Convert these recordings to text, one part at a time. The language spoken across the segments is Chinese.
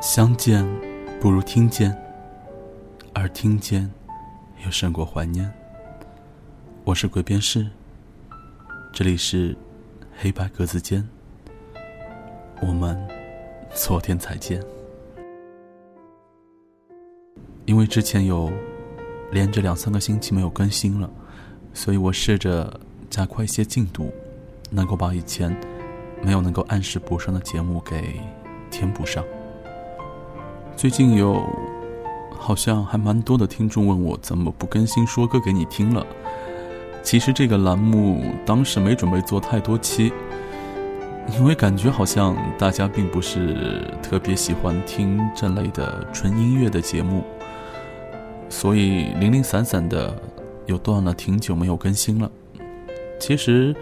相见不如听见，而听见又胜过怀念。我是鬼边士，这里是黑白格子间。我们昨天才见，因为之前有连着两三个星期没有更新了，所以我试着加快一些进度，能够把以前没有能够按时补上的节目给填补上。最近有好像还蛮多的听众问我怎么不更新说歌给你听了。其实这个栏目当时没准备做太多期，因为感觉好像大家并不是特别喜欢听这类的纯音乐的节目，所以零零散散的又断了挺久没有更新了。其实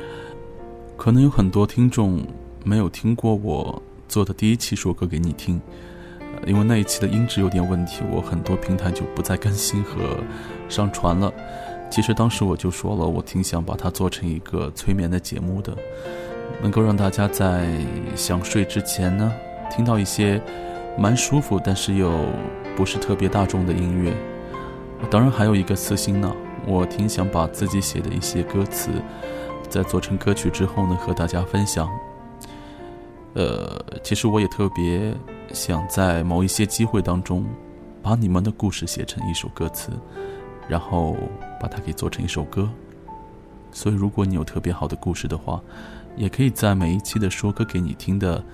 可能有很多听众没有听过我做的第一期说歌给你听，因为那一期的音质有点问题，我很多平台就不再更新和上传了。其实当时我就说了，我挺想把它做成一个催眠的节目的，能够让大家在想睡之前呢，听到一些蛮舒服，但是又不是特别大众的音乐。当然还有一个私心呢，我挺想把自己写的一些歌词，在做成歌曲之后呢，和大家分享。呃，其实我也特别想在某一些机会当中，把你们的故事写成一首歌词。然后把它给做成一首歌，所以如果你有特别好的故事的话，也可以在每一期的说歌给你听的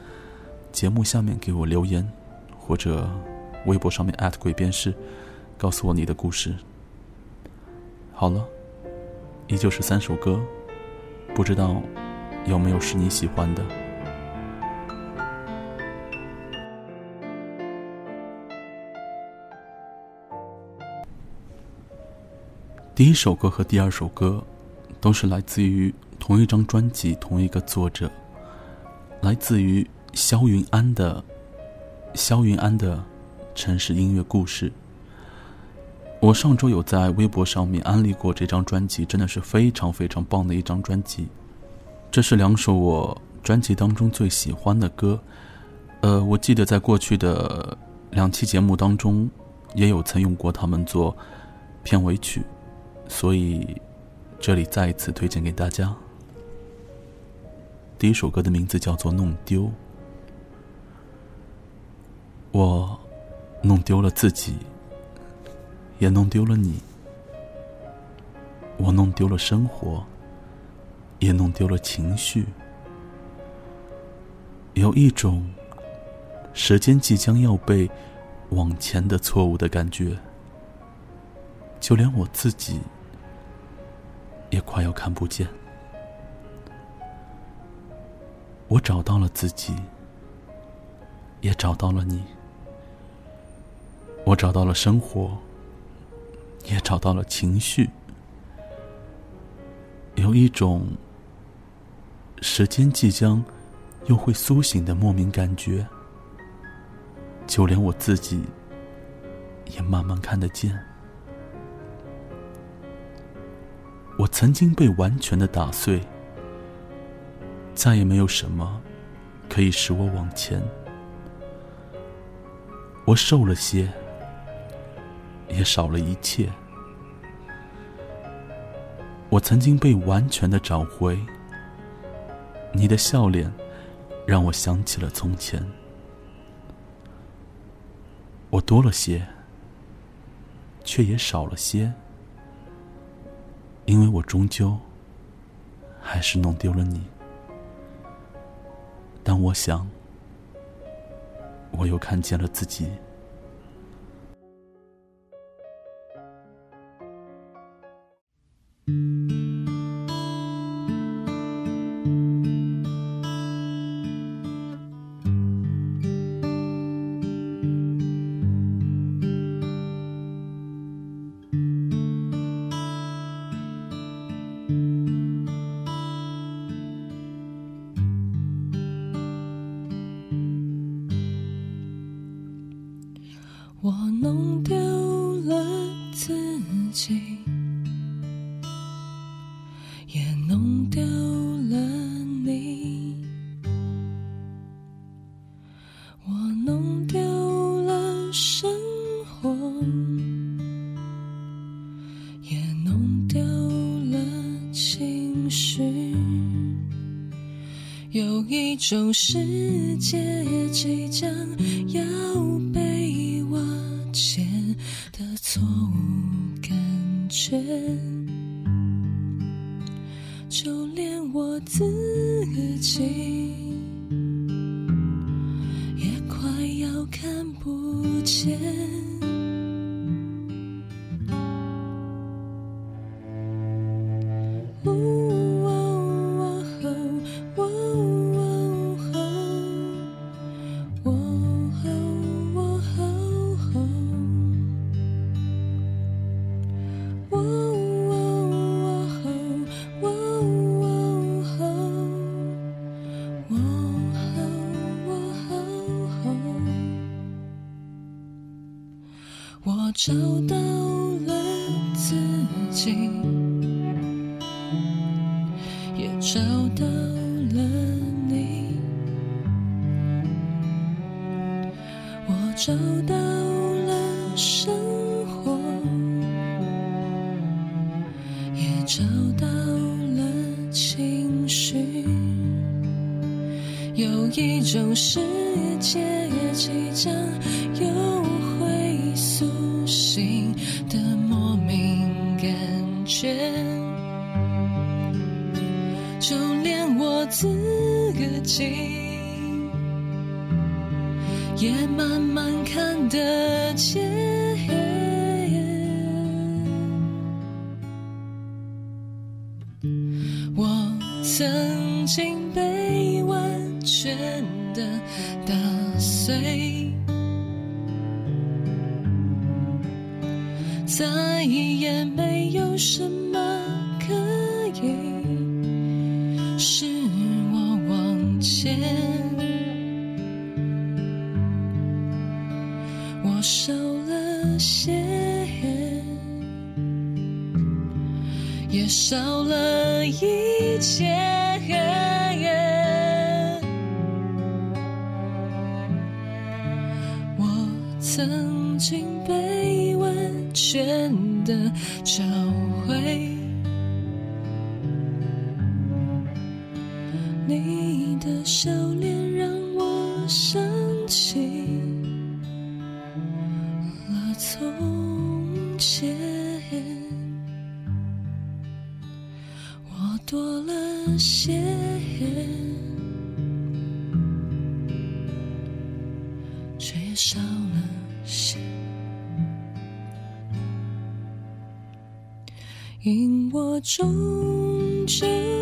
节目下面给我留言，或者微博上面鬼边士，告诉我你的故事。好了，依旧是三首歌，不知道有没有是你喜欢的。第一首歌和第二首歌，都是来自于同一张专辑、同一个作者，来自于萧云安的《萧云安的城市音乐故事》。我上周有在微博上面安利过这张专辑，真的是非常非常棒的一张专辑。这是两首我专辑当中最喜欢的歌。呃，我记得在过去的两期节目当中，也有曾用过他们做片尾曲。所以，这里再一次推荐给大家。第一首歌的名字叫做《弄丢》，我弄丢了自己，也弄丢了你；我弄丢了生活，也弄丢了情绪。有一种时间即将要被往前的错误的感觉，就连我自己。也快要看不见。我找到了自己，也找到了你。我找到了生活，也找到了情绪。有一种时间即将又会苏醒的莫名感觉，就连我自己也慢慢看得见。我曾经被完全的打碎，再也没有什么可以使我往前。我瘦了些，也少了一切。我曾经被完全的找回，你的笑脸让我想起了从前。我多了些，却也少了些。因为我终究还是弄丢了你，但我想，我又看见了自己。我弄丢了自己也弄丢了你我弄丢了生活也弄丢了情绪。有一种世界看不见。找到了生活，也找到了情绪。有一种世界即将有。的打碎，再也没有什么你的笑脸让我想起了从前，我多了些，却少了些，因我终究。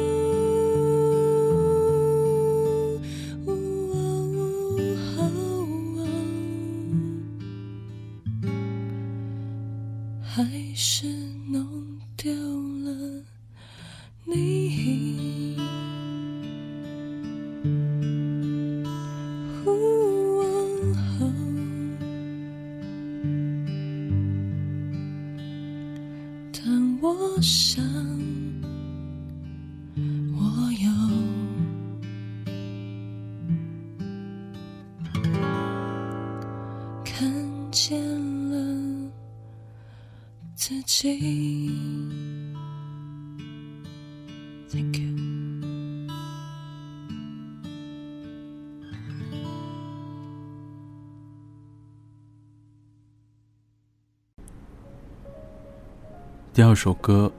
第二首歌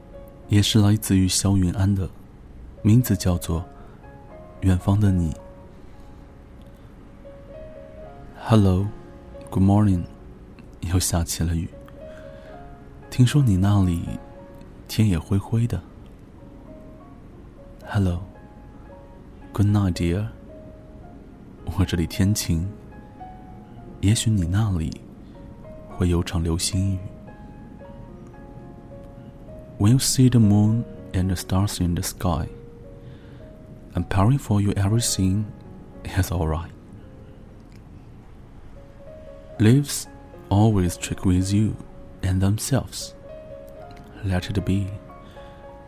也是来自于萧云安的，名字叫做《远方的你》。Hello，Good morning，又下起了雨。听说你那里天也灰灰的。Hello，Good night, dear。我这里天晴，也许你那里会有场流星雨。When you see the moon and the stars in the sky, I'm praying for you everything is alright. Leaves always trick with you and themselves. Let it be,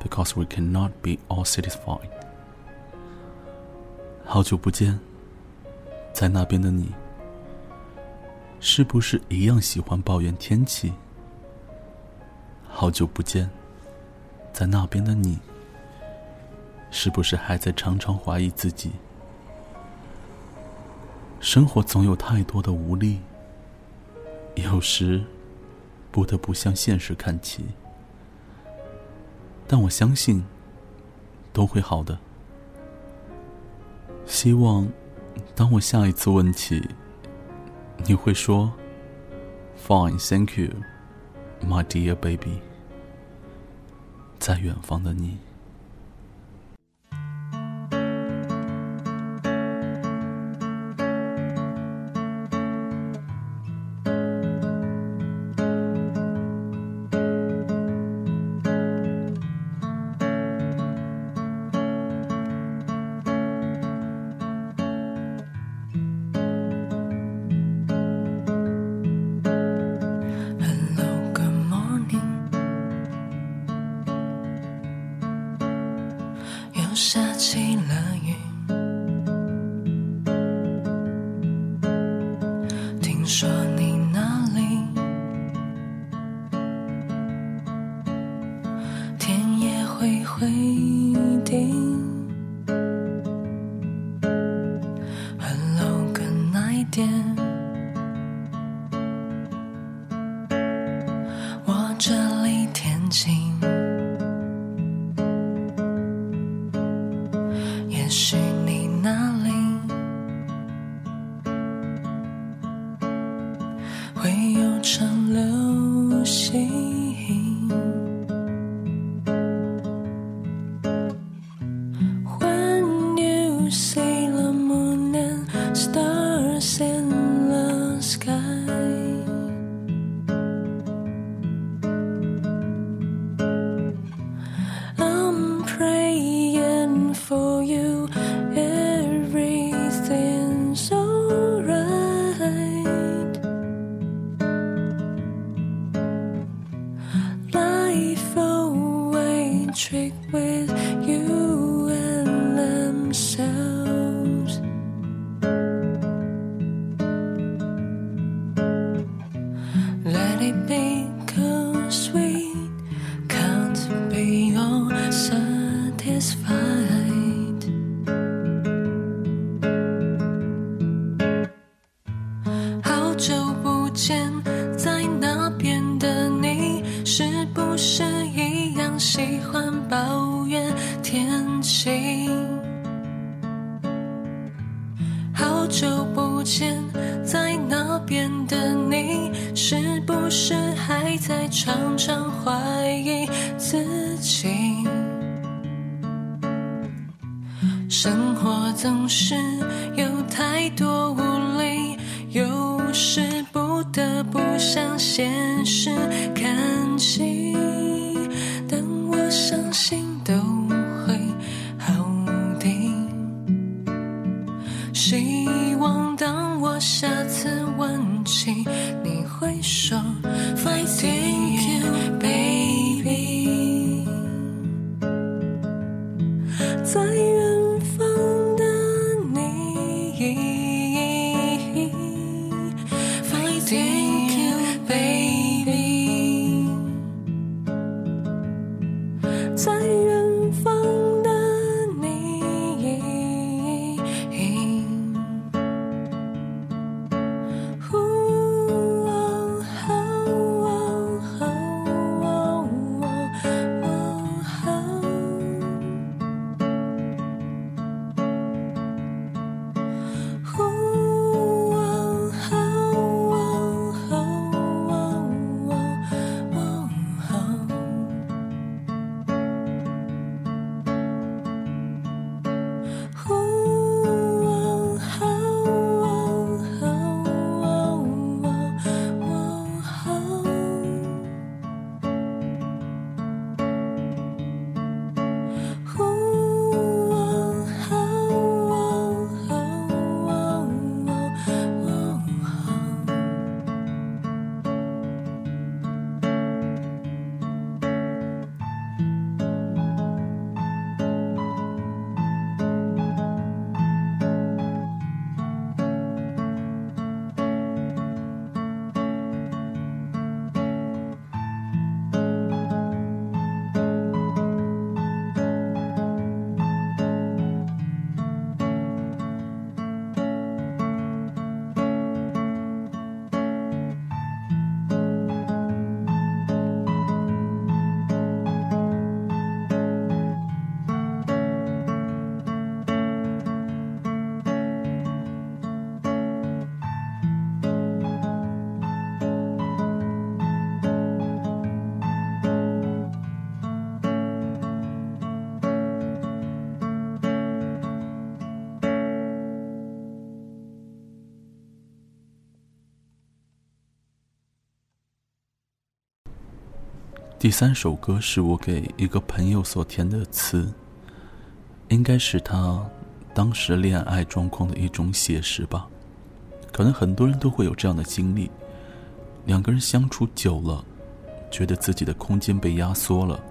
because we cannot be all satisfied. 好久不见，在那边的你，是不是一样喜欢抱怨天气？好久不见， 在那边的你，是不是还在常常怀疑自己生活总有太多的无力，有时不得不向现实看齐。但我相信都会好的。希望当我下一次问起，你会说：“Fine, thank you, my dear baby。”在远方的你。回忆好久不见，在那边的你是不是一样喜欢抱怨天气？好久不见，在那边的你是不是还在常常怀疑自己？生活总是有太多。不想现实看齐。但我相信都会好的。希望当我下第三首歌是我给一个朋友所填的词，应该是他当时恋爱状况的一种写实吧。可能很多人都会有这样的经历：两个人相处久了，觉得自己的空间被压缩了，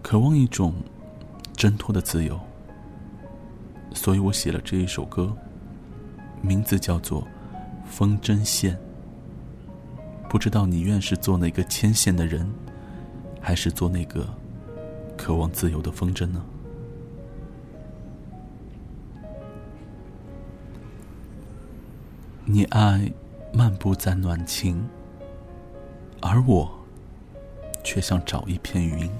渴望一种挣脱的自由。所以我写了这一首歌，名字叫做《风筝线》。不知道你愿是做那个牵线的人，还是做那个渴望自由的风筝呢？你爱漫步在暖晴，而我却想找一片云，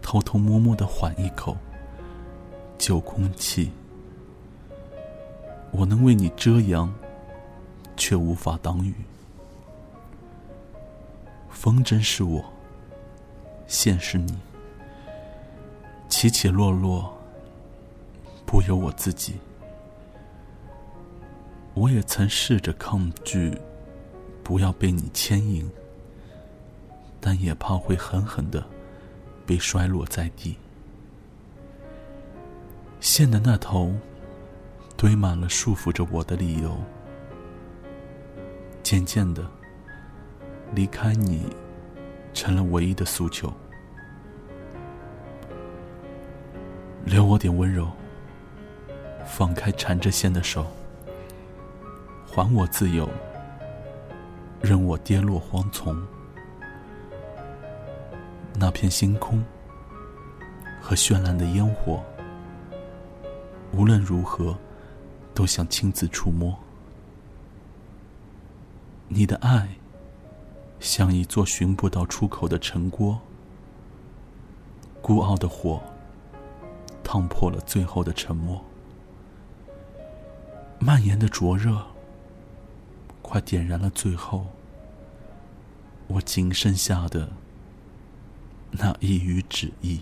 偷偷摸摸的缓一口旧空气。我能为你遮阳。却无法挡雨。风筝是我，线是你，起起落落不由我自己。我也曾试着抗拒，不要被你牵引，但也怕会狠狠的被摔落在地。线的那头堆满了束缚着我的理由。渐渐的，离开你，成了唯一的诉求。留我点温柔，放开缠着线的手，还我自由，任我跌落荒丛。那片星空和绚烂的烟火，无论如何，都想亲自触摸。你的爱，像一座寻不到出口的城锅，孤傲的火，烫破了最后的沉默，蔓延的灼热，快点燃了最后，我仅剩下的那一隅旨意。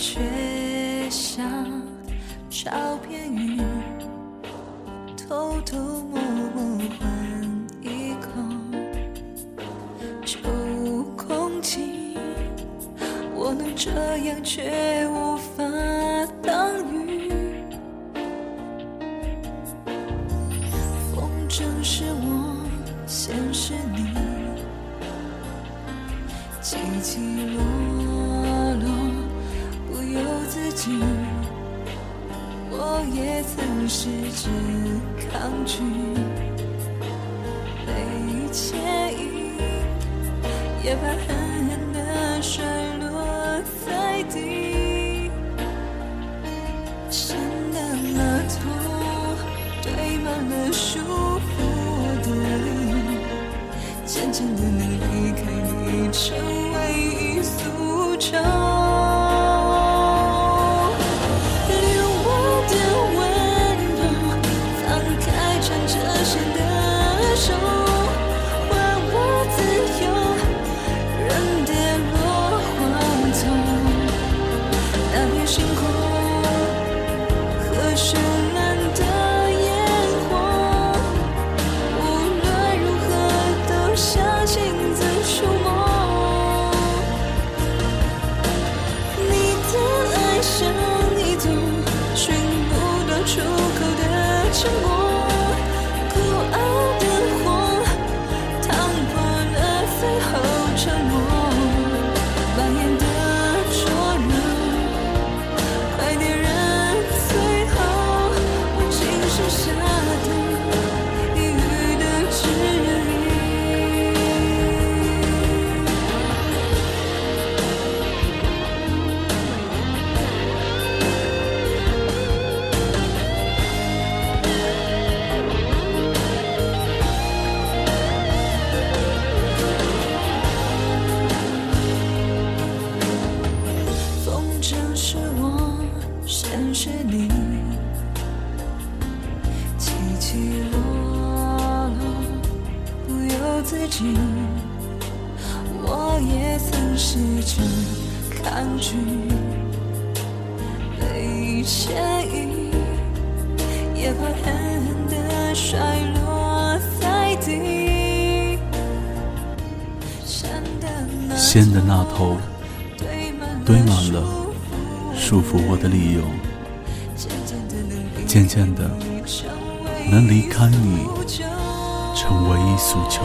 却像照片语偷偷摸摸换一口旧空气我能这样却无法摔落在地，深的那头堆满了束缚我的理由，渐渐的能离开你，成头堆满了束缚我的理由，渐渐的能离开你，成为一诉求。